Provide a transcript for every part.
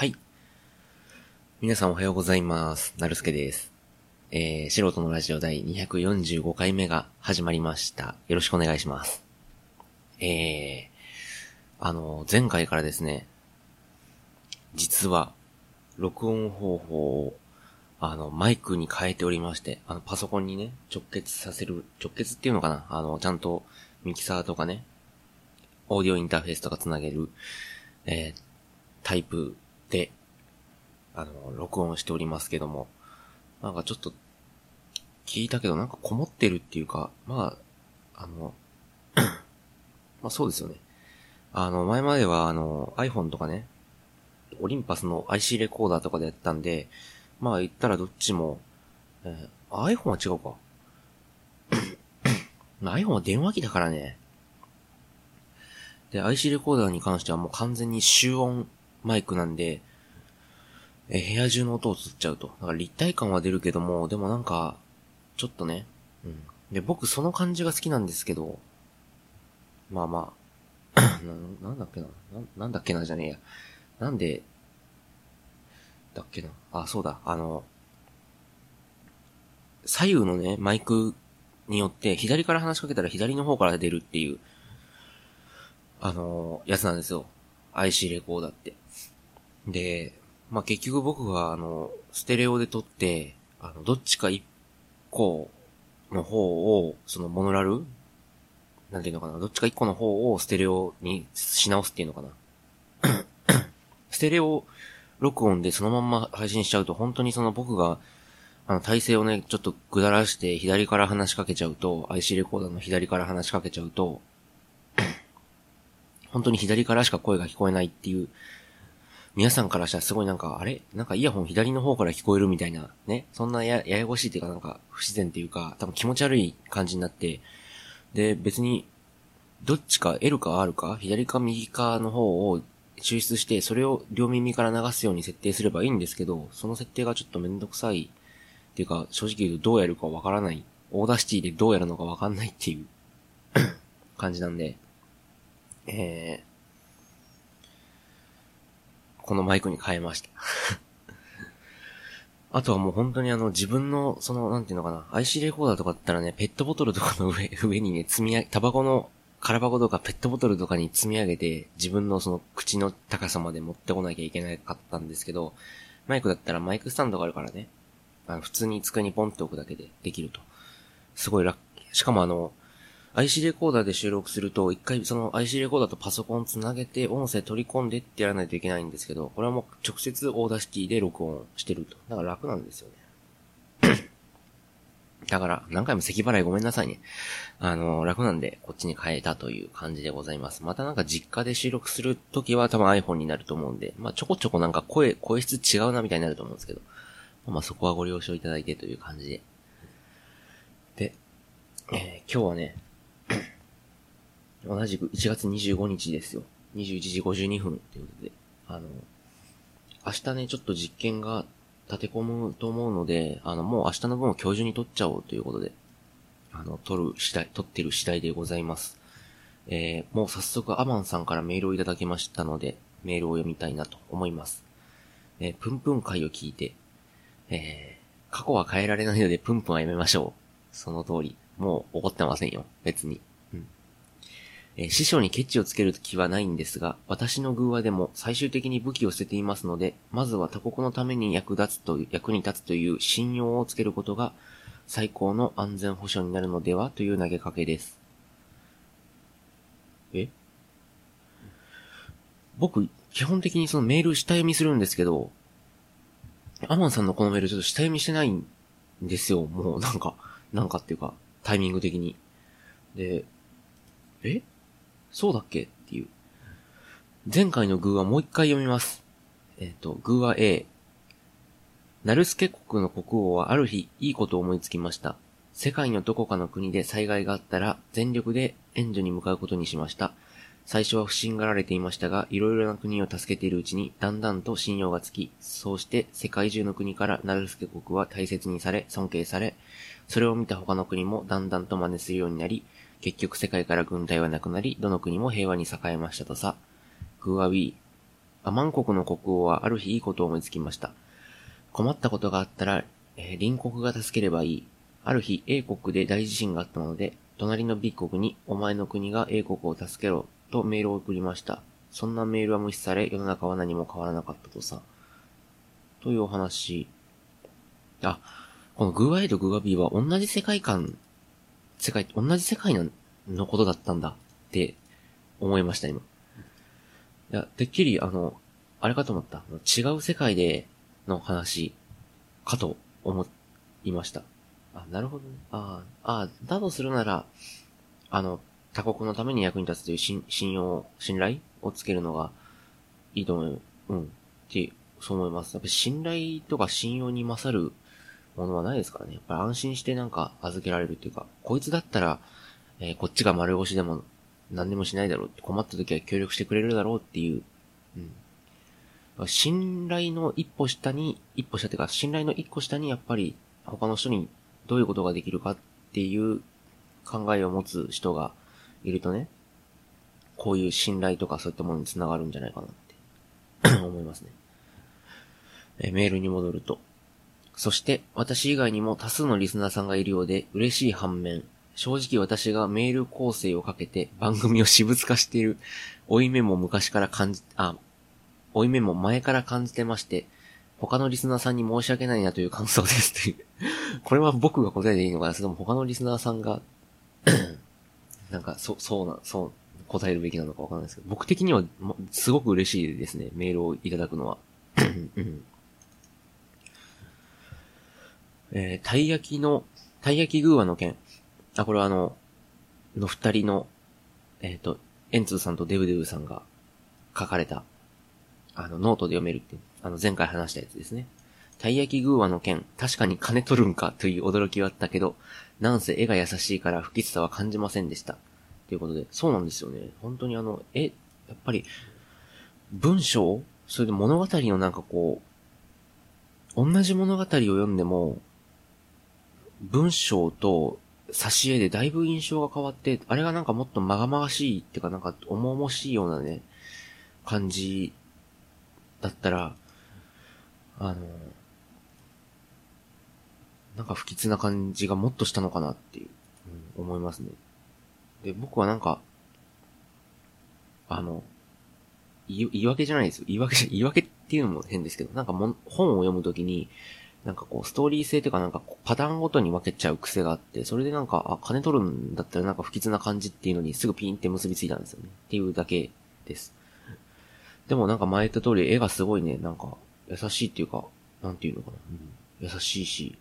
はい。皆さんおはようございます。なるすけです。えー、素人のラジオ第245回目が始まりました。よろしくお願いします。えー、あの、前回からですね、実は、録音方法を、あの、マイクに変えておりまして、あの、パソコンにね、直結させる、直結っていうのかな？あの、ちゃんと、ミキサーとかね、オーディオインターフェースとかつなげる、えー、タイプで、あの、録音しておりますけども、なんかちょっと、聞いたけどなんかこもってるっていうか、まあ、あの、まあそうですよね。あの、前まではあの、iPhone とかね、オリンパスの IC レコーダーとかでやったんで、まあ言ったらどっちも、えー、iPhone は違うか。iPhone は電話機だからね。で、IC レコーダーに関してはもう完全に集音マイクなんで、え、部屋中の音を吸っちゃうと。だから立体感は出るけども、でもなんか、ちょっとね。うん。で、僕その感じが好きなんですけど、まあまあ、ななんだっけなな。なんだっけなじゃねえや。なんで、だっけな。あ、そうだ。あの、左右のね、マイクによって、左から話しかけたら左の方から出るっていう、あの、やつなんですよ。IC レコーダーって。で、まあ、結局僕は、あの、ステレオで撮って、あの、どっちか一個の方を、そのモノラルなんていうのかなどっちか一個の方をステレオにし直すっていうのかな。ステレオ録音でそのまんま配信しちゃうと、本当にその僕が、あの、体勢をね、ちょっとぐだらして左から話しかけちゃうと、IC レコーダーの左から話しかけちゃうと、本当に左からしか声が聞こえないっていう、皆さんからしたらすごいなんか、あれ？なんかイヤホン左の方から聞こえるみたいな、ね？そんなや、ややこしいっていうかなんか不自然っていうか、多分気持ち悪い感じになって、で、別に、どっちか L か R か、左か右かの方を抽出して、それを両耳から流すように設定すればいいんですけど、その設定がちょっとめんどくさい。っていうか、正直言うとどうやるかわからない。 Audacityでどうやるのかわかんないっていう 感じなんで、えー、このマイクに変えました。あとはもう本当にあの自分の、その、なんていうのかな、IC レコーダーとかだったらね、ペットボトルとかの上、上にね、積み上げ、タバコの空箱とかペットボトルとかに積み上げて、自分のその口の高さまで持ってこなきゃいけなかったんですけど、マイクだったらマイクスタンドがあるからね、あの普通に机にポンって置くだけでできると。すごい楽。しかもあの、IC レコーダーで収録すると、一回その IC レコーダーとパソコンつなげて音声取り込んでってやらないといけないんですけど、これはもう直接 Audacityで録音してると。だから楽なんですよね。だから、何回も咳払いごめんなさいね。あの、楽なんで、こっちに変えたという感じでございます。またなんか実家で収録するときは多分 iPhone になると思うんで、まあちょこちょこなんか声、声質違うなみたいになると思うんですけど、まあそこはご了承いただいてという感じで。で、えー、今日はね、同じく1月25日ですよ。21時52分ということで、あの、明日ね、ちょっと実験が立て込むと思うので、あの、もう明日の分を今日中に撮っちゃおうということで、あの、撮る次第、撮ってる次第でございます。えー、もう早速アマンさんからメールをいただきましたので、メールを読みたいなと思います。えー、プンプン会を聞いて、えー、過去は変えられないのでプンプンはやめましょう。その通り。もう怒ってませんよ。別に。えー師匠にケチをつける気はないんですが、私の偶話でも最終的に武器を捨てていますので、まずは他国のために役立つと、役に立つという信用をつけることが最高の安全保障になるのではという投げかけです。え？僕、基本的にそのメール下読みするんですけど、アマンさんのこのメールちょっと下読みしてないんですよ。もうなんか、なんかっていうか、タイミング的に。で、え？そうだっけ？っていう。前回の偶話もう一回読みます。えっ、と、偶話 A。ナルスケ国の国王はある日いいことを思いつきました。世界のどこかの国で災害があったら全力で援助に向かうことにしました。最初は不信がられていましたが、いろいろな国を助けているうちにだんだんと信用がつき、そうして世界中の国からナルスケ国は大切にされ、尊敬され、それを見た他の国もだんだんと真似するようになり、結局世界から軍隊はなくなり、どの国も平和に栄えましたとさ。グーアウィー。アマン国の国王はある日いいことを思いつきました。困ったことがあったら、えー、隣国が助ければいい。ある日 A 国で大地震があったので、隣の B 国にお前の国が A 国を助けろとメールを送りました。そんなメールは無視され、世の中は何も変わらなかったとさ。というお話。あ、このグーアイとグーアビーは同じ世界観、世界、同じ世界ののことだったんだって思いました、今。いや、てっきり、あの、あれかと思った。違う世界での話かと思いました。あ、なるほどね。ああ、だとするなら、あの、他国のために役に立つという信信用、信頼をつけるのがいいと思う。うん。って、そう思います。やっぱ信頼とか信用に勝るものはないですからね。やっぱり安心してなんか預けられるっていうか、こいつだったら、えー、こっちが丸腰でも何でもしないだろうって、困った時は協力してくれるだろうっていう、うん。信頼の一歩下に、一歩下っていうか、信頼の一個下にやっぱり他の人にどういうことができるかっていう考えを持つ人がいるとね、こういう信頼とかそういったものにつながるんじゃないかなって 思いますね。えメールに戻ると。そして、私以外にも多数のリスナーさんがいるようで嬉しい反面、正直私がメール構成をかけて番組を私物化している、追い目も昔から感じ、あ、追い目も前から感じてまして、他のリスナーさんに申し訳ないなという感想ですというこれは僕が答えでいいのかな？それとも他のリスナーさんが なんか、そ、そうな、そう、答えるべきなのかわかんないですけど、僕的には、すごく嬉しいですね。メールをいただくのは。えー、たい焼きの、たい焼きグーワの件。あ、これはあの、の二人の、えっ、ー、と、エンツーさんとデブデブさんが書かれた、あの、ノートで読めるって、あの、前回話したやつですね。たい焼きグーワの件、確かに金取るんかという驚きはあったけど、なんせ絵が優しいから不吉さは感じませんでした。ということで、そうなんですよね。本当にあの、え、やっぱり、文章？それで物語のなんかこう、同じ物語を読んでも、文章と挿絵でだいぶ印象が変わって、あれがなんかもっとまがまがしいっていうかなんか重々しいようなね、感じだったら、あの、なんか不吉な感じがもっとしたのかなっていう、うん、思いますね。で、僕はなんか、あの、言い訳じゃないですよ。言い訳じゃ、言い訳っていうのも変ですけど、なんかも本を読むときに、なんかこう、ストーリー性というかなんかパターンごとに分けちゃう癖があって、それでなんか、あ、金取るんだったらなんか不吉な感じっていうのにすぐピンって結びついたんですよね。っていうだけです。でもなんか前言った通り絵がすごいね、なんか優しいっていうか、なんていうのかな。うん、優しいし、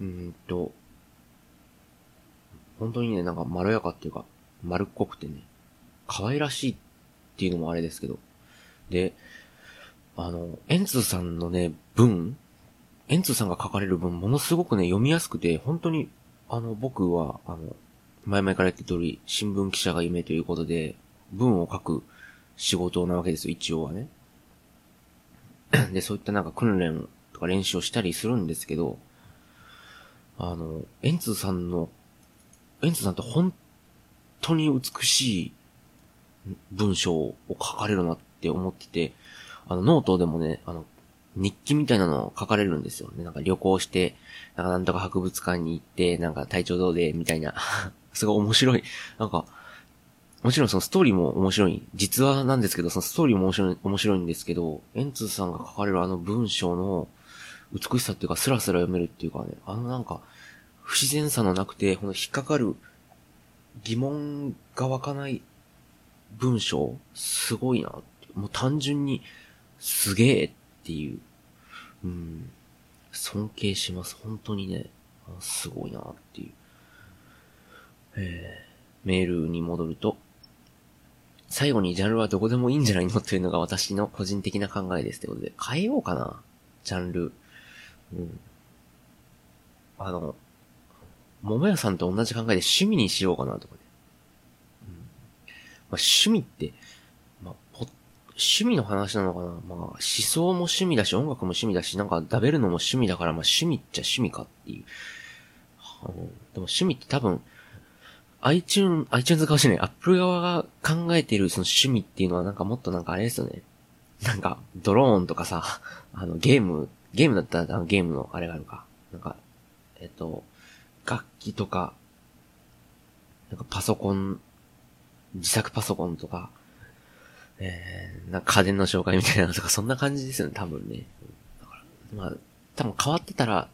うんと、本当にね、なんかまろやかっていうか、丸っこくてね、可愛らしいっていうのもあれですけど。で、あの、エンツさんのね、文エンツーさんが書かれる文、ものすごくね、読みやすくて、本当に、あの、僕は、あの、前々から言った通り、新聞記者が夢ということで、文を書く仕事なわけですよ、一応はね。で、そういったなんか訓練とか練習をしたりするんですけど、あの、エンツーさんの、エンツーさんって本当に美しい文章を書かれるなって思ってて、あの、ノートでもね、あの、日記みたいなのを書かれるんですよね。なんか旅行して、なんかなんとか博物館に行って、なんか体調どうで、みたいな。すごい面白い。なんか、もちろんそのストーリーも面白い。実話なんですけど、そのストーリーも面白い、面白いんですけど、エンツーさんが書かれるあの文章の美しさっていうか、スラスラ読めるっていうかね、あのなんか、不自然さのなくて、この引っかかる疑問が湧かない文章、すごいな。もう単純に、すげえっっていう、うん、尊敬します。本当にね、すごいなっていう。えー、メールに戻ると、最後にジャンルはどこでもいいんじゃないのというのが私の個人的な考えですってことで、変えようかな。ジャンル。うん。あの、桃屋さんと同じ考えで趣味にしようかなとかね。うん。まあ、趣味って、趣味の話なのかな？まあ、思想も趣味だし、音楽も趣味だし、なんか食べるのも趣味だから、まあ趣味っちゃ趣味かっていう。あのでも趣味って多分、iTunes、iTunes 側じゃない、Apple 側が考えているその趣味っていうのはなんかもっとなんかあれですよね。なんか、ドローンとかさ、あの、ゲーム、ゲームだったらあのゲームのあれがあるか。なんか、えっと、楽器とか、なんかパソコン、自作パソコンとか、えー、なんか家電の紹介みたいなのとか、そんな感じですよね、多分ね。だから、まあ、多分変わってたら、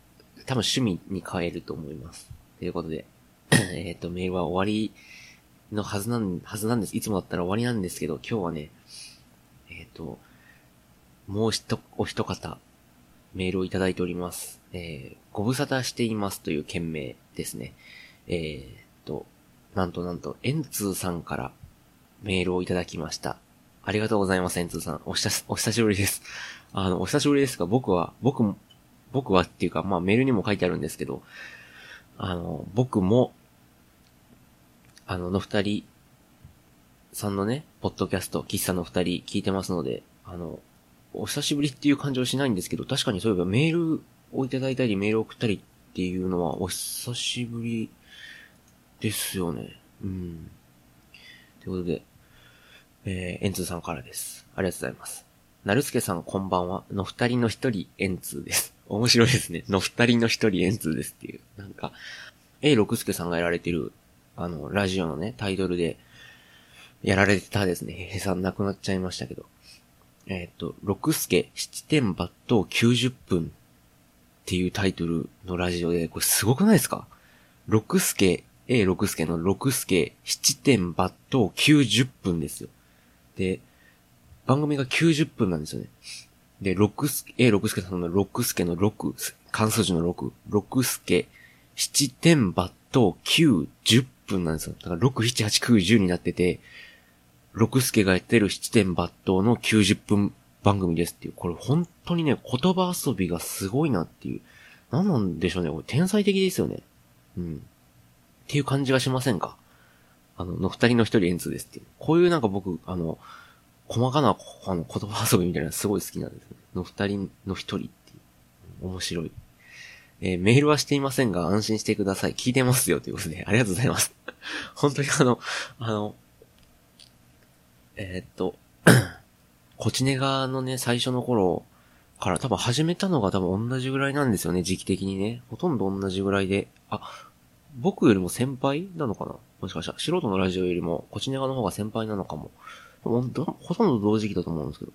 多分趣味に変えると思います。ということで、えっと、メールは終わりのはずなん、はずなんです。いつもだったら終わりなんですけど、今日はね、えっ、と、もう一、お一方、メールをいただいております。えー、ご無沙汰していますという件名ですね。えー、っと、なんとなんと、エンツーさんからメールをいただきました。ありがとうございます、エンツーさん。おしお久しぶりです。あの、お久しぶりですが、僕は、僕も、僕はっていうか、まあメールにも書いてあるんですけど、あの、僕も、あの、の二人さんのね、ポッドキャスト、喫茶の二人聞いてますので、あの、お久しぶりっていう感じはしないんですけど、確かにそういえばメールをいただいたり、メールを送ったりっていうのはお久しぶりですよね。うん。ということで、えー、エンツーさんからです。ありがとうございます。なるすけさんこんばんは。の二人の一人エンツーです。面白いですね。の二人の一人エンツーですっていう。なんか、A 六助さんがやられてる、あの、ラジオのね、タイトルで、やられてたですね。へさんなくなっちゃいましたけど。えっ、ー、と、六助七点抜刀90分っていうタイトルのラジオで、これすごくないですか？六助、A 六助の六助七点抜刀90分ですよ。で、番組が90分なんですよね。で、六助、A 六助さんの六助の六、関数字の六、六助七点抜刀9、10分なんですよ。だから6、7、8、9、10になってて、六助がやってる七点抜刀の90分番組ですっていう。これ本当にね、言葉遊びがすごいなっていう。何なんでしょうね。これ天才的ですよね。うん。っていう感じがしませんか？あの、の二人の一人エンツですっていう。こういうなんか僕、あの、細かな、あの、言葉遊びみたいなのすごい好きなんですね。の二人の一人っていう。面白い。えー、メールはしていませんが、安心してください。聞いてますよということで、ありがとうございます。本当にあの、あの、えー、っと、コチネガのね、最初の頃から多分始めたのが多分同じぐらいなんですよね、時期的にね。ほとんど同じぐらいで。あ、僕よりも先輩なのかな？もしかしたら、素人のラジオよりも、コチネガの方が先輩なのかも。ほと？んど同時期だと思うんですけど。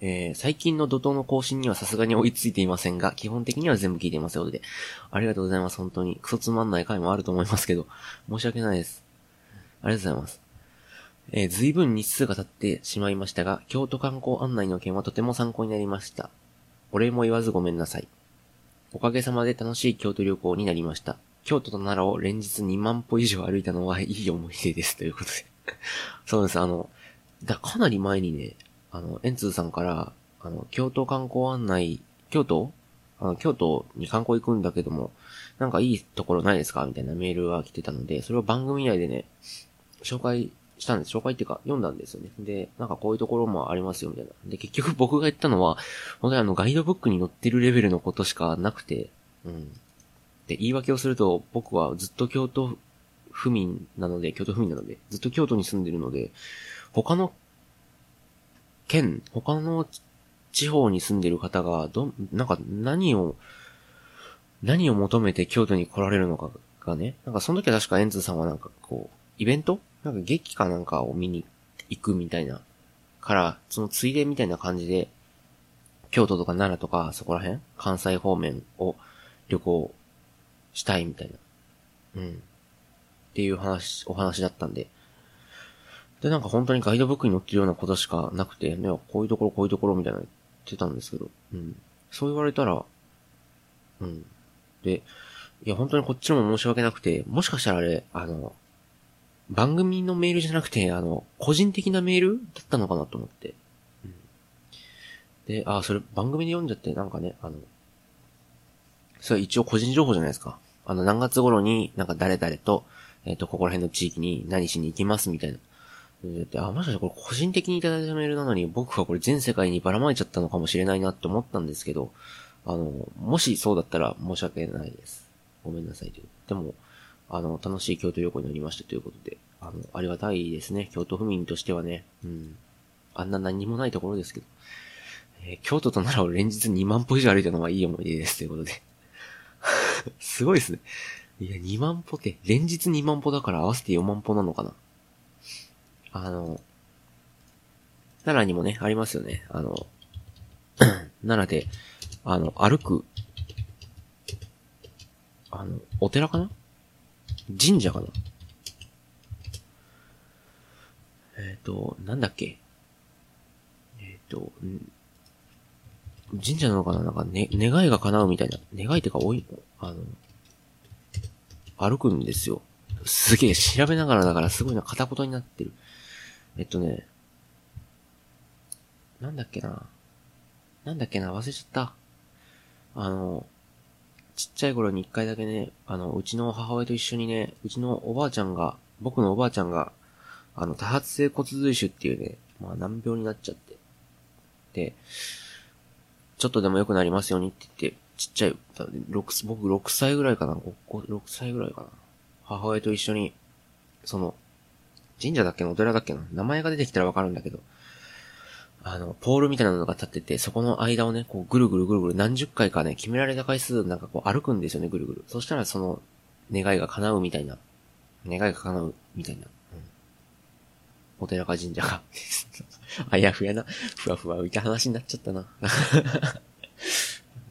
えー、最近の怒涛の更新にはさすがに追いついていませんが、基本的には全部聞いていますようで。ありがとうございます、本当に。クソつまんない回もあると思いますけど、申し訳ないです。ありがとうございます。えー、随分日数が経ってしまいましたが、京都観光案内の件はとても参考になりました。お礼も言わずごめんなさい。おかげさまで楽しい京都旅行になりました。京都と奈良を連日2万歩以上歩いたのはいい思い出です。ということで そうです、あの、だ、かなり前にね、あの、エンツーさんから、あの、京都観光案内、京都？あの、京都に観光行くんだけども、なんかいいところないですか？みたいなメールが来てたので、それを番組内でね、紹介したんです。紹介っていうか、読んだんですよね。で、なんかこういうところもありますよ、みたいな。で、結局僕が言ったのは、本当にあの、ガイドブックに載ってるレベルのことしかなくて、うん。で、言い訳をすると、僕はずっと京都府民なので、京都府民なので、ずっと京都に住んでるので、他の県、他の地方に住んでる方が、ど、なんか何を、何を求めて京都に来られるのかがね、なんかその時は確かエンズさんはなんかこう、イベント？なんか劇かなんかを見に行くみたいな、から、そのついでみたいな感じで、京都とか奈良とかそこら辺？関西方面を旅行したいみたいな。うん。っていう話、お話だったんで。で、なんか本当にガイドブックに載ってるようなことしかなくて、ね、こういうところこういうところみたいな言ってたんですけど、うん。そう言われたら、うん。で、いや本当にこっちも申し訳なくて、もしかしたらあれ、あの、番組のメールじゃなくて、あの、個人的なメールだったのかなと思って。うん、で、あ、それ番組で読んじゃって、なんかね、あの、それは一応個人情報じゃないですか。あの、何月頃になんか誰々と、えっ、ー、と、ここら辺の地域に何しに行きますみたいな。で、あ、もしかしてこれ個人的にいただいたメールなのに、僕はこれ全世界にばらまいちゃったのかもしれないなって思ったんですけど、あの、もしそうだったら申し訳ないです。ごめんなさいという。でも、あの、楽しい京都旅行になりましたということで、あの、ありがたいですね。京都府民としてはね。うん。あんな何もないところですけど。えー、京都と奈良を連日2万歩以上歩いたのはいい思い出です。ということで。すごいですね。いや、2万歩って、連日2万歩だから合わせて4万歩なのかな。あの、奈良にもね、ありますよね。あの、奈良で、あの、歩く、あの、お寺かな？神社かな？えっ、ー、と、なんだっけ？えっ、ー、と、神社なのかな？なんかね、願いが叶うみたいな。願いってか多いの？あの、歩くんですよ。すげえ、調べながらだからすごいな、片言になってる。えっとね、なんだっけな？なんだっけな、忘れちゃった。あの、ちっちゃい頃に一回だけね、あの、うちの母親と一緒にね、うちのおばあちゃんが、僕のおばあちゃんが、あの、多発性骨髄腫っていうね、まあ難病になっちゃって。で、ちょっとでも良くなりますようにって言って、ちっちゃい、6僕6歳ぐらいかな 5, 6歳ぐらいかな母親と一緒に、その、神社だっけなお寺だっけな名前が出てきたらわかるんだけど、あの、ポールみたいなのが立ってて、そこの間をね、こうぐるぐるぐるぐる何十回かね、決められた回数なんかこう歩くんですよね、ぐるぐる。そしたらその、願いが叶うみたいな。願いが叶うみたいな。うん。お寺か神社か。あやふやな、ふわふわ浮いた話になっちゃったな。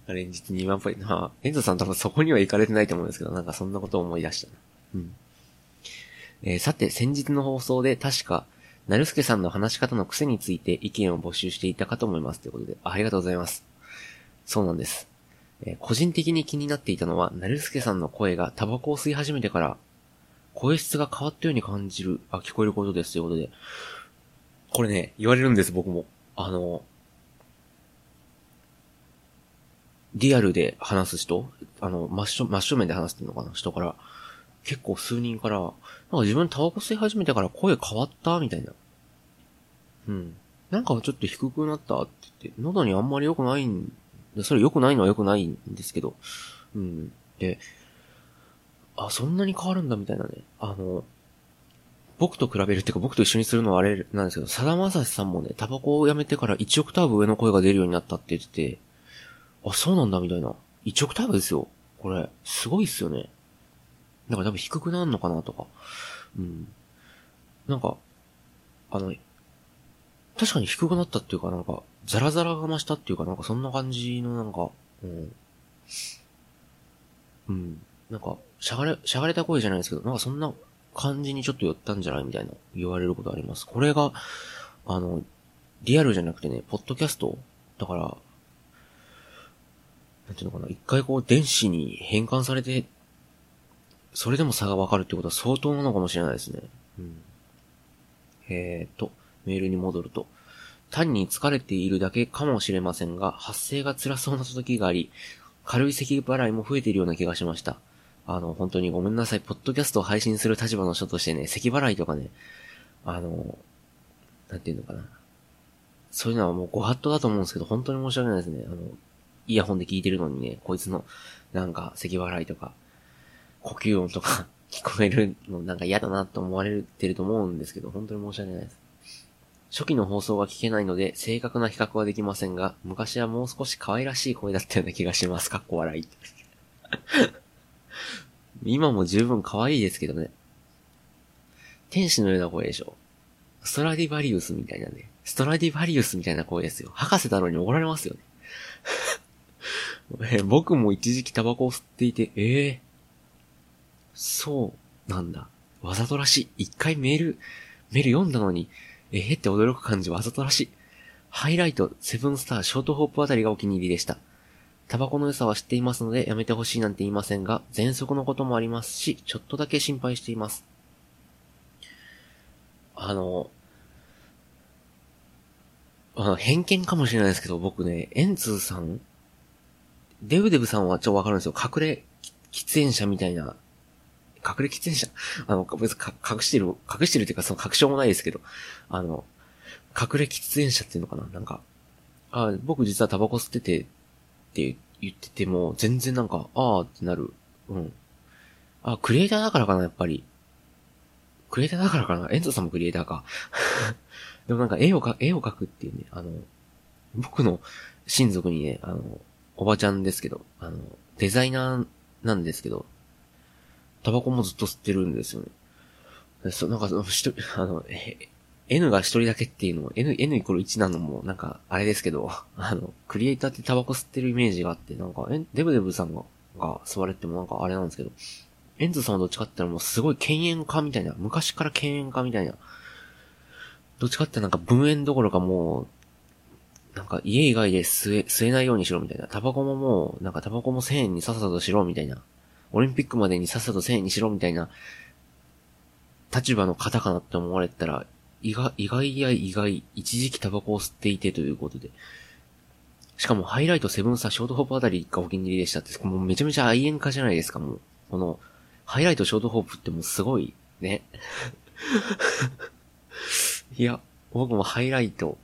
あ連日2万歩、まあ、エンゾさん多分そこには行かれてないと思うんですけど、なんかそんなことを思い出した。うん。えー、さて、先日の放送で確か、なるすけさんの話し方の癖について意見を募集していたかと思います。ということで、ありがとうございます。そうなんです。えー、個人的に気になっていたのは、なるすけさんの声がタバコを吸い始めてから、声質が変わったように感じる、あ、聞こえることです。ということで。これね、言われるんです、僕も。あの、リアルで話す人あの、真正、真正面で話すっていうのかな人から、結構数人から、なんか自分タバコ吸い始めてから声変わったみたいな。うん。なんかちょっと低くなったって言って、喉にあんまり良くないんで、それ良くないのは良くないんですけど、うん。で、あ、そんなに変わるんだみたいなね。あの、僕と比べるっていうか僕と一緒にするのはあれなんですけど、さだまさしさんもね、タバコをやめてから1オクターブ上の声が出るようになったって言ってて、あ、そうなんだみたいな。1オクターブですよ。これ、すごいっすよね。なんか多分低くなるのかなとか。うん。なんか、あの、確かに低くなったっていうかなんか、ザラザラが増したっていうかなんかそんな感じのなんか、うん。うん。なんか、しゃがれ、しゃがれた声じゃないですけど、なんかそんな感じにちょっと寄ったんじゃないみたいな言われることあります。これが、あの、リアルじゃなくてね、ポッドキャストだから、なんていうのかな、一回こう電子に変換されてそれでも差がわかるってことは相当なのかもしれないですね。うん。えーと、メールに戻ると。単に疲れているだけかもしれませんが、発声が辛そうな時があり、軽い咳払いも増えているような気がしました。あの、本当にごめんなさい。ポッドキャストを配信する立場の人としてね、咳払いとかね、あの、なんていうのかな。そういうのはもうご法度だと思うんですけど、本当に申し訳ないですね。あの、イヤホンで聞いてるのにね、こいつの、なんか、咳払いとか、呼吸音とか 聞こえるのなんか嫌だなと思われてると思うんですけど、本当に申し訳ないです。初期の放送は聞けないので、正確な比較はできませんが、昔はもう少し可愛らしい声だったような気がします。かっこ笑い。今も十分可愛いですけどね。天使のような声でしょ。ストラディバリウスみたいなね。ストラディバリウスみたいな声ですよ。博士だろうに怒られますよね。僕も一時期タバコを吸っていて、ええーそうなんだ。わざとらしい。一回メール、メール読んだのに、えー、って驚く感じわざとらしい。ハイライト、セブンスター、ショートホープあたりがお気に入りでした。タバコの良さは知っていますのでやめてほしいなんて言いませんが、喘息のこともありますし、ちょっとだけ心配しています。あの、あの偏見かもしれないですけど、僕ね、エンツーさん、デブデブさんはちょっとわかるんですよ。隠れ喫煙者みたいな隠れ喫煙者、あの、別に隠してる、隠してるっていうかその確証もないですけど、あの、隠れ喫煙者っていうのかな？なんか、あ僕実はタバコ吸っててって言ってても、全然なんか、あーってなる。うん。あ、クリエイターだからかな、やっぱり。クリエイターだからかなエンゾさんもクリエイターか。でもなんか絵をか、絵を描くっていうね、あの、僕の親族にね、あの、おばちゃんですけど、あの、デザイナーなんですけど、タバコもずっと吸ってるんですよね。そうなんかその、一人、あの、N が一人だけっていうのも、N、N イコール1なのも、なんか、あれですけど、あの、クリエイターってタバコ吸ってるイメージがあって、なんか、デブデブさんが、が吸われてもなんかあれなんですけど、エンズさんはどっちかって言ったらもうすごい犬猿家みたいな、昔から犬猿家みたいな、どっちかってなんか分煙どころかもう、なんか家以外で吸え、吸えないようにしろみたいな。タバコももう、なんかタバコも1000円にさっさとしろみたいな。オリンピックまでにさっさと1000円にしろみたいな、立場の方かなって思われたら、意外、意外や意外、一時期タバコを吸っていてということで。しかもハイライトセブンスターショートホープあたりがお気に入りでしたって、もうめちゃめちゃ愛煙家じゃないですか、もう。この、ハイライトショートホープってもうすごい、ね。いや、僕もハイライト、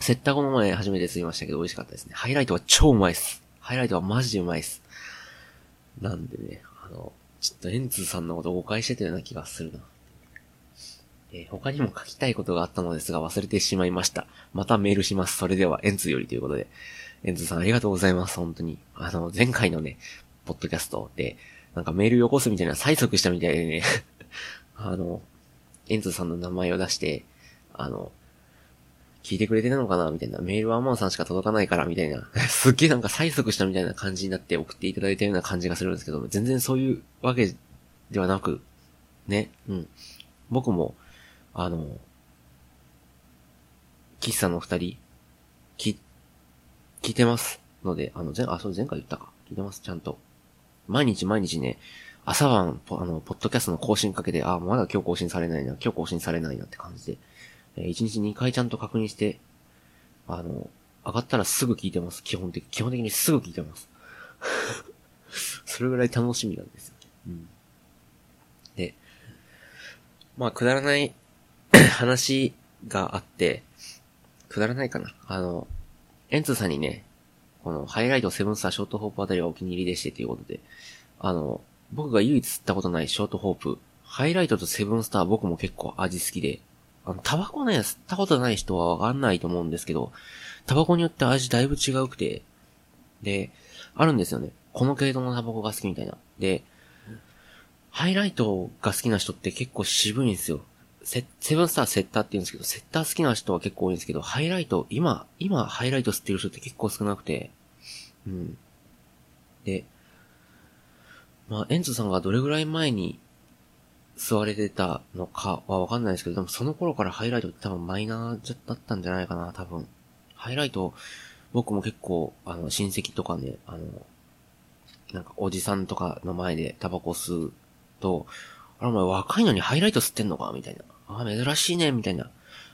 セッタこの前初めて吸いましたけど美味しかったですね。ハイライトは超うまいっす。ハイライトはマジでうまいっす。なんでね、あの、ちょっとエンツーさんのこと誤解してたような気がするな。えー、他にも書きたいことがあったのですが忘れてしまいました。またメールします。それでは、エンツよりということで。エンツさんありがとうございます。本当に。あの、前回のね、ポッドキャストで、なんかメールよこすみたいな催促したみたいでね あの、エンツさんの名前を出して、あの、聞いてくれてるのかな？みたいな。メールはアマンさんしか届かないから、みたいな。すっげえなんか催促したみたいな感じになって送っていただいたような感じがするんですけど、全然そういうわけではなく、ね、うん。僕も、あの、喫茶の二人、き、聞いてますので、あの、前、あ、そう前回言ったか。聞いてます、ちゃんと。毎日毎日ね、朝晩、あの、ポッドキャストの更新かけて、あ、まだ今日更新されないな、今日更新されないなって感じで、えー、1日2回ちゃんと確認して、あの、上がったらすぐ聞いてます。基本的、基本的にすぐ聞いてます。それぐらい楽しみなんですよ。うん。で、まあ、くだらない 話があって、くだらないかな。あの、エンツさんにね、このハイライトセブンスターショートホープあたりがお気に入りでしてということで、あの、僕が唯一吸ったことないショートホープ、ハイライトとセブンスター僕も結構味好きで、あの、タバコね、吸ったことない人はわかんないと思うんですけど、タバコによって味だいぶ違うくて、で、あるんですよね。この系統のタバコが好きみたいな。で、ハイライトが好きな人って結構渋いんですよ。セ、セブンスターセッターって言うんですけど、セッター好きな人は結構多いんですけど、ハイライト、今、今ハイライト吸ってる人って結構少なくて、うん。で、まあ、エンツさんがどれぐらい前に吸われてたのかはわかんないですけど、でもその頃からハイライトって多分マイナーだったんじゃないかな、多分。ハイライト、僕も結構、あの、親戚とかね、あの、なんかおじさんとかの前でタバコ吸うと、あれお前若いのにハイライト吸ってんのかみたいな。あ、珍しいね、みたいな。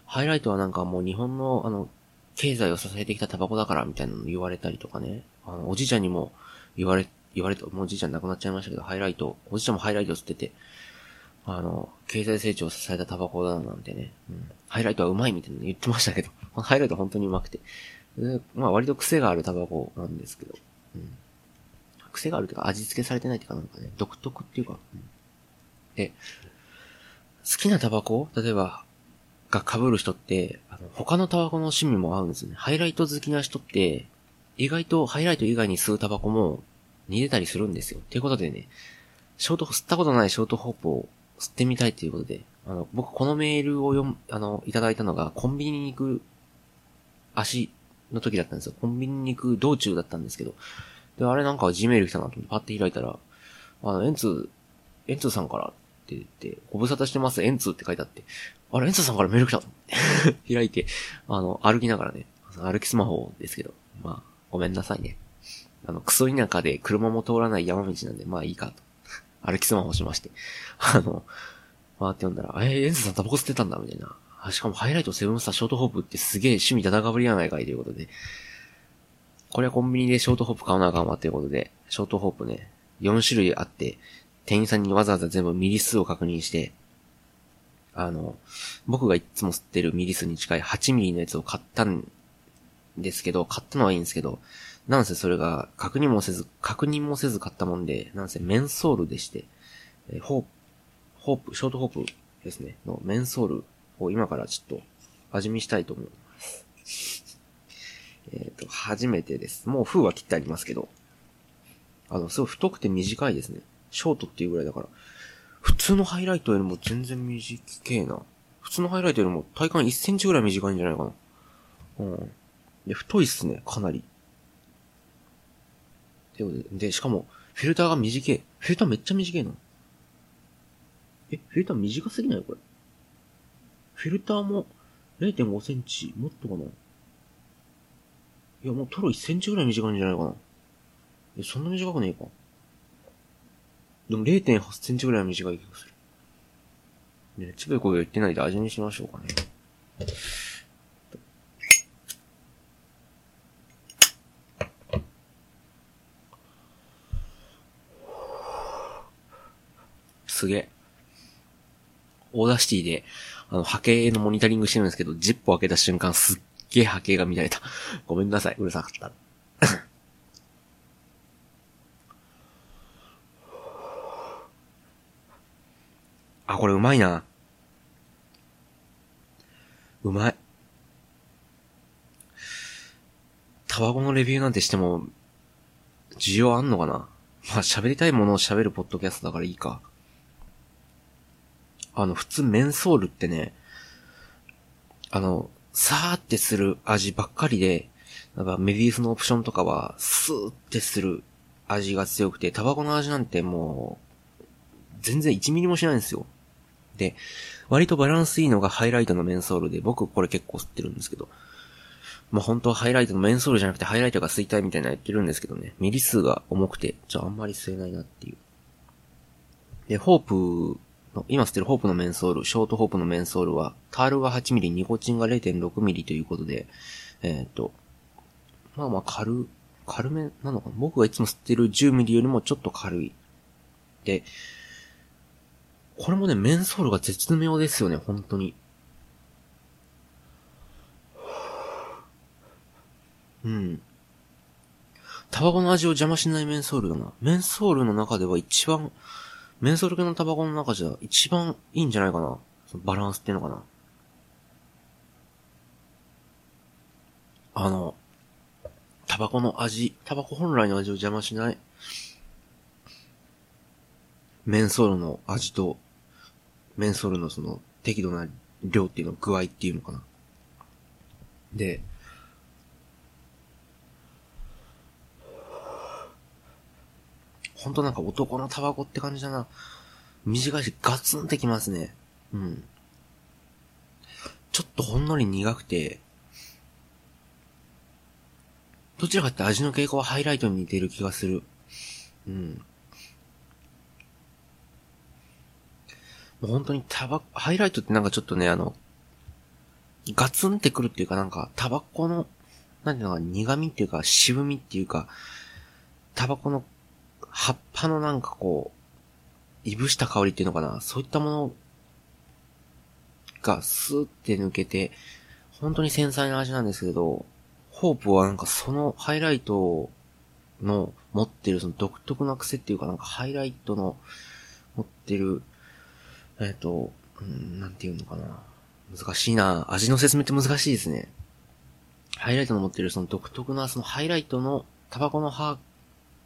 ハイライトはなんかもう日本の、あの、経済を支えてきたタバコだから、みたいなの言われたりとかね。あの、おじいちゃんにも言われ、言われた、もうおじいちゃん亡くなっちゃいましたけど、ハイライト、おじいちゃんもハイライト吸ってて、あの、経済成長を支えたタバコだなんてね、うん、ハイライトはうまいみたいなの言ってましたけど、こ のハイライト本当にうまくて。でまあ割と癖があるタバコなんですけど、うん。癖があるというか味付けされてないっていうかなんかね、独特っていうか、うん、で、好きなタバコ？例えば、が被る人って、あの、他のタバコの趣味も合うんですよね。ハイライト好きな人って、意外とハイライト以外に吸うタバコも似てたりするんですよ。ということでね、ショート、吸ったことないショートホップを吸ってみたいということで、あの、僕このメールを読む、あの、いただいたのが、コンビニに行く足の時だったんですよ。コンビニに行く道中だったんですけど、で、あれなんか Gmail 来たなと思ってパッて開いたら、あの、エンツ、エンツさんからって言って、ご無沙汰してます、エンツって書いてあって、あれ、エンツさんからメール来た 開いて、あの、歩きながらね、歩きスマホですけど、まあ、ごめんなさいね。あの、クソ田舎で車も通らない山道なんで、まあいいかと。歩きスマホしまして。あの、わーって読んだら、えー、エンズさんタバコ吸ってたんだ、みたいな。しかもハイライトセブンスターショートホープってすげえ趣味だだかぶりやないかいということで。これはコンビニでショートホープ買わなあかんわということで、ショートホープね、4種類あって、店員さんにわざわざ全部ミリ数を確認して、あの、僕がいつも吸ってるミリ数に近い8ミリのやつを買ったんですけど、買ったのはいいんですけど、なんせそれが確認もせず、確認もせず買ったもんで、なんせメンソールでして、え、ホープ、ホープ、ショートホープですね、のメンソールを今からちょっと味見したいと思う。えっと、初めてです。もう封は切ってありますけど。あの、すごい太くて短いですね。ショートっていうぐらいだから。普通のハイライトよりも全然短いな。普通のハイライトよりも体感1センチぐらい短いんじゃないかな。うん。で、太いっすね、かなり。で、で、しかも、フィルターが短い。フィルターめっちゃ短いの。え、フィルター短すぎないこれ。フィルターも0.5センチ、もっとかないや、もうトロ1センチぐらい短いんじゃないかな。え、そんな短くねえか。でも0.8センチぐらいは短い気がする。ね、つべこべ言ってないで味にしましょうかね。すげえ。 Audacityで、あの、波形のモニタリングしてるんですけど、ジップを開けた瞬間すっげえ波形が乱れた。ごめんなさい、うるさかった。あ、これうまいな。うまい。タバコのレビューなんてしても、需要あんのかな？まあ喋りたいものを喋るポッドキャストだからいいか。あの、普通メンソールってね、あの、さーってする味ばっかりで、なんかメビウスのオプションとかは、スーってする味が強くて、タバコの味なんてもう、全然1ミリもしないんですよ。で、割とバランスいいのがハイライトのメンソールで、僕これ結構吸ってるんですけど、まあ本当はハイライトのメンソールじゃなくてハイライトが吸いたいみたいな言ってるんですけどね、ミリ数が重くて、じゃああんまり吸えないなっていう。で、ホープの今捨てるホープのメンソール、ショートホープのメンソールは、タールが 8mm、ニコチンが 0.6mm ということで、えっ、ー、と、まあまあ軽、軽めなのかな僕がいつも吸ってる 10mm よりもちょっと軽い。で、これもね、メンソールが絶妙ですよね、本当に。うん。タバコの味を邪魔しないメンソールだな。メンソールの中では一番メンソール系のタバコの中じゃ一番いいんじゃないかな。そのバランスっていうのかな。あの、タバコの味、タバコ本来の味を邪魔しない、メンソールの味と、メンソールのその適度な量っていうの、具合っていうのかな。で、ほんとなんか男のタバコって感じだな。短いしガツンってきますね。うん。ちょっとほんのり苦くて、どちらかって味の傾向はハイライトに似てる気がする。うん。もう本当にタバコ、ハイライトってなんかちょっとね、あの、ガツンってくるっていうかなんか、タバコの、なんていうのか、苦味っていうか、渋みっていうか、タバコの葉っぱのなんかこう、いぶした香りっていうのかな？そういったものがスーって抜けて、本当に繊細な味なんですけど、ホープはなんかそのハイライトの持ってるその独特な癖っていうかなんかハイライトの持ってる、えっ、ー、と、うん、なんていうのかな。難しいな。味の説明って難しいですね。ハイライトの持ってるその独特なそのハイライトのタバコの葉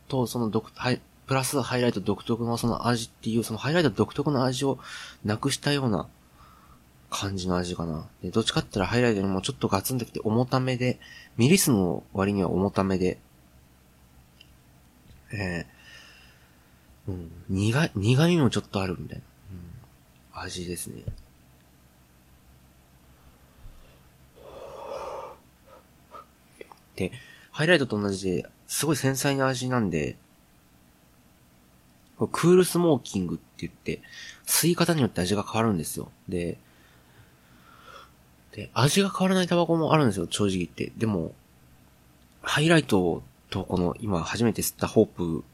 と、その独、はい、プラスハイライト独特のその味っていう、そのハイライト独特の味をなくしたような感じの味かな。で、どっちかって言ったらハイライトにもちょっとガツンときて重ためで、ミリ数の割には重ためで、えー、うん、苦い、苦味もちょっとあるみたいな、味ですね。で、ハイライトと同じで、すごい繊細な味なんで、クールスモーキングって言って、吸い方によって味が変わるんですよ。で、で、味が変わらないタバコもあるんですよ、正直言って。でも、ハイライトとこの今初めて吸ったホープ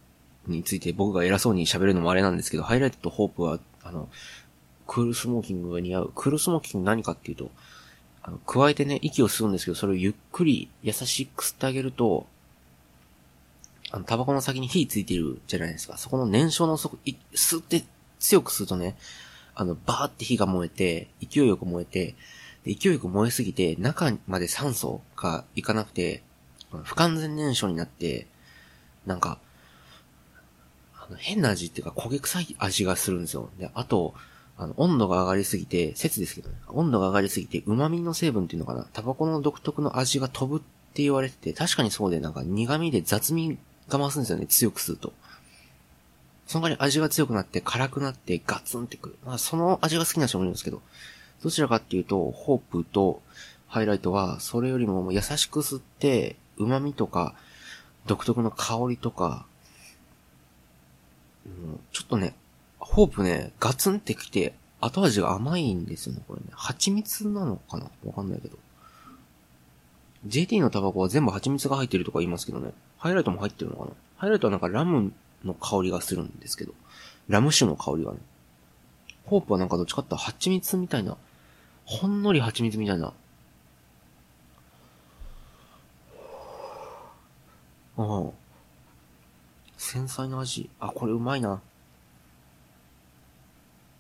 について僕が偉そうに喋るのもあれなんですけど、ハイライトとホープは、あの、クールスモーキングが似合う。クールスモーキング何かっていうと、あの、加えてね、息を吸うんですけど、それをゆっくり優しく吸ってあげると、あの、タバコの先に火ついてるじゃないですか。そこの燃焼の底、吸って強く吸うとね、あの、バーって火が燃えて、勢いよく燃えて、で勢いよく燃えすぎて、中まで酸素がいかなくて、不完全燃焼になって、なんか、変な味っていうか焦げ臭い味がするんですよ。で、あと、あの、温度が上がりすぎて、説ですけどね、温度が上がりすぎて、旨味の成分っていうのかな、タバコの独特の味が飛ぶって言われてて、確かにそうで、なんか苦味で雑味が増すんですよね、強くすると。その代わり味が強くなって辛くなってガツンってくる。まあ、その味が好きな人もいるんですけど、どちらかっていうと、ホープとハイライトは、それよりも優しく吸って、旨味とか、独特の香りとか、うん、ちょっとね、ホープね、ガツンってきて、後味が甘いんですよね、これね。蜂蜜なのかな？わかんないけど。JT のタバコは全部蜂蜜が入ってるとか言いますけどね。ハイライトも入ってるのかな？ハイライトはなんかラムの香りがするんですけど。ラム酒の香りがね。ホープはなんかどっちかって蜂蜜みたいな。ほんのり蜂蜜みたいな。ああ。繊細な味。あ、これうまいな。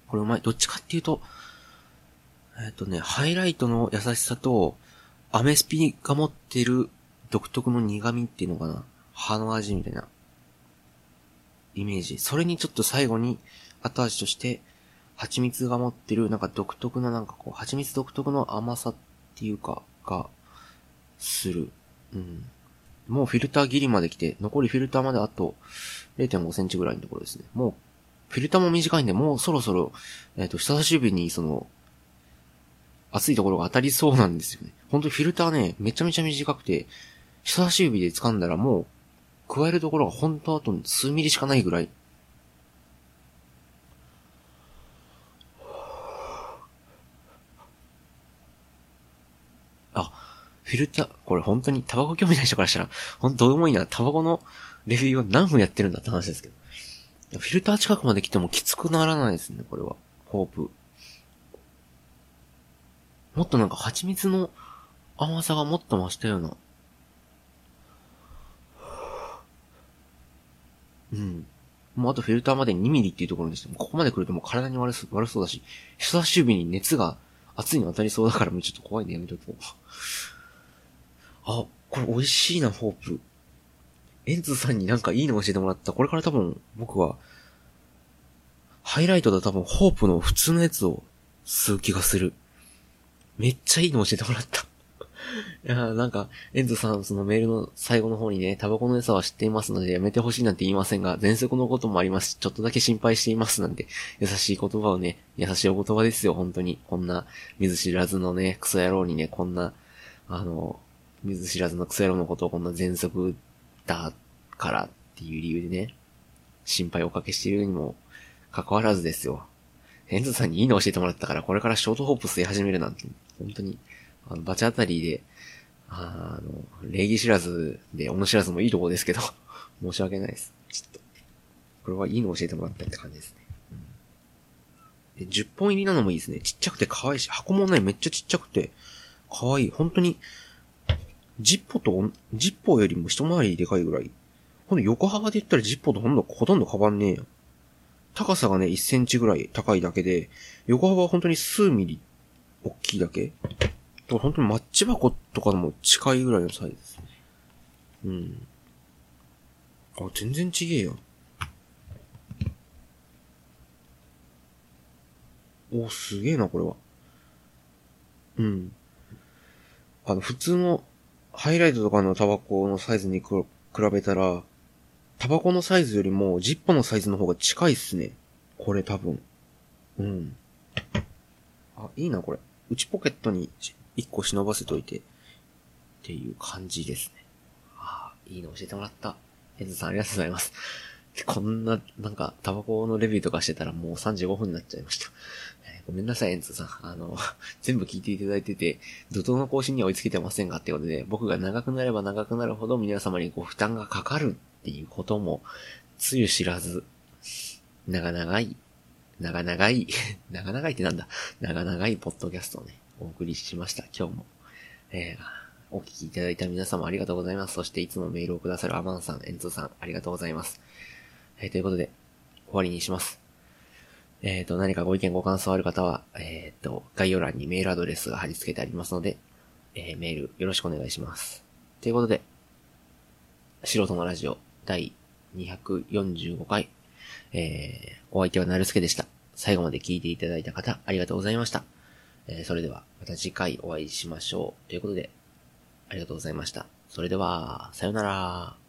これうまい。どっちかっていうと、えっ、とね、ハイライトの優しさと、アメスピが持ってる独特の苦味っていうのかな。葉の味みたいな。イメージ。それにちょっと最後に後味として、蜂蜜が持ってるなんか独特ななんかこう、蜂蜜独特の甘さっていうか、が、する。うん。もうフィルター切りまで来て、残りフィルターまであと0.5センチぐらいのところですね。もう、フィルターも短いんで、もうそろそろ、えっ、ー、と、人差し指にその、熱いところが当たりそうなんですよね。ほんとフィルターね、めちゃめちゃ短くて、人差し指で掴んだらもう、加えるところが本当あと数ミリしかないぐらい。あ、フィルター、これ本当にタバコ興味ない人からしたら、ほんとどうでもいいな。タバコのレビューを何分やってるんだって話ですけど。フィルター近くまで来てもきつくならないですね、これは。ホープ。もっとなんか蜂蜜の甘さがもっと増したような。うん。もうあとフィルターまで2ミリっていうところにしても、ここまで来るともう体に悪そう悪そうだし、人差し指に熱が熱いの当たりそうだからもうちょっと怖いね、やめとこう。あ、これ美味しいな、ホープ。エンズさんになんかいいの教えてもらった。これから多分僕は、ハイライトだ多分ホープの普通のやつを吸う気がする。めっちゃいいの教えてもらった。いやなんか、エンゾさん、そのメールの最後の方にね、タバコの良さは知っていますのでやめてほしいなんて言いませんが、喘息のこともありますし、ちょっとだけ心配していますなんて、優しい言葉をね、優しいお言葉ですよ、本当に。こんな、見ず知らずのね、クソ野郎にね、こんな、あの、見ず知らずのクソ野郎のことをこんな喘息だからっていう理由でね、心配をおかけしているにも、関わらずですよ。エンゾさんにいいの教えてもらったから、これからショートホープ吸い始めるなんて、本当に、あの、バチ当たりで、あの、礼儀知らずで、女知らずもいいとこですけど、申し訳ないです。ちょっと。これはいいの教えてもらったって感じですね。うん、で10本入りなのもいいですね。ちっちゃくて可愛いし、箱もね、めっちゃちっちゃくて、可愛い。本当に、ジッポと、ジッポよりも一回りでかいぐらい。ほんと横幅で言ったらジッポとほんと、ほとんど変わんねえよ。高さがね、1センチぐらい高いだけで、横幅は本当に数ミリ大きいだけと本当にマッチ箱とかでも近いぐらいのサイズ。うん。あ、全然ちげえよ。お、すげえな、これは。うん。あの、普通のハイライトとかのタバコのサイズに比べたら、タバコのサイズよりもジッポのサイズの方が近いっすね。これ多分。うん。あ、いいな、これ。内ポケットに一個忍ばせといて、っていう感じですね。ああ、いいの教えてもらった。エンズさんありがとうございます。こんな、なんか、タバコのレビューとかしてたらもう35分になっちゃいました。ごめんなさい、エンズさん。あの、全部聞いていただいてて、怒涛の更新には追いつけてませんかってことで、僕が長くなれば長くなるほど皆様にご負担がかかるっていうことも、つゆ知らず、長々い、長々い、長々いってなんだ長々いポッドキャストをね、お送りしました。今日も。えー、お聞きいただいた皆様ありがとうございます。そしていつもメールをくださるアマンさん、エンツさん、ありがとうございます。えー、ということで、終わりにします。えっ、と、何かご意見ご感想ある方は、えっ、と、概要欄にメールアドレスが貼り付けてありますので、えーメールよろしくお願いします。ということで、素人のラジオ第245回、えー、お相手はなるすけでした。最後まで聞いていただいた方、ありがとうございました。えーそれでは、また次回お会いしましょう。ということで、ありがとうございました。それでは、さよなら。